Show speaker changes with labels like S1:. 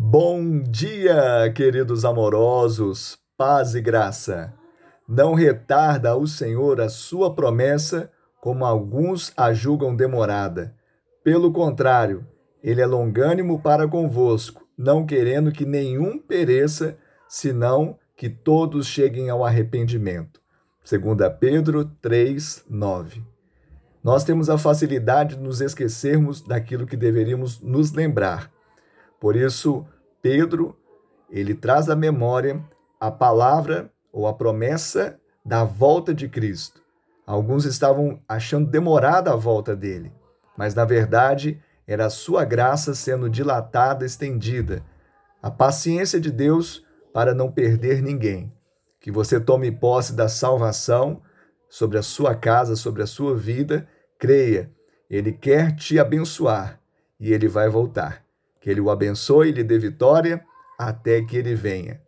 S1: Bom dia, queridos amorosos, paz e graça. Não retarda o Senhor a sua promessa, como alguns a julgam demorada. Pelo contrário, ele é longânimo para convosco, não querendo que nenhum pereça, senão que todos cheguem ao arrependimento. 2 Pedro 3, 9. Nós temos a facilidade de nos esquecermos daquilo que deveríamos nos lembrar. Por isso, Pedro, ele traz à memória a palavra ou a promessa da volta de Cristo. Alguns estavam achando demorada a volta dele, mas na verdade era a sua graça sendo dilatada, estendida. A paciência de Deus para não perder ninguém. Que você tome posse da salvação sobre a sua casa, sobre a sua vida. Creia, Ele quer te abençoar e Ele vai voltar. Que Ele o abençoe e lhe dê vitória até que Ele venha.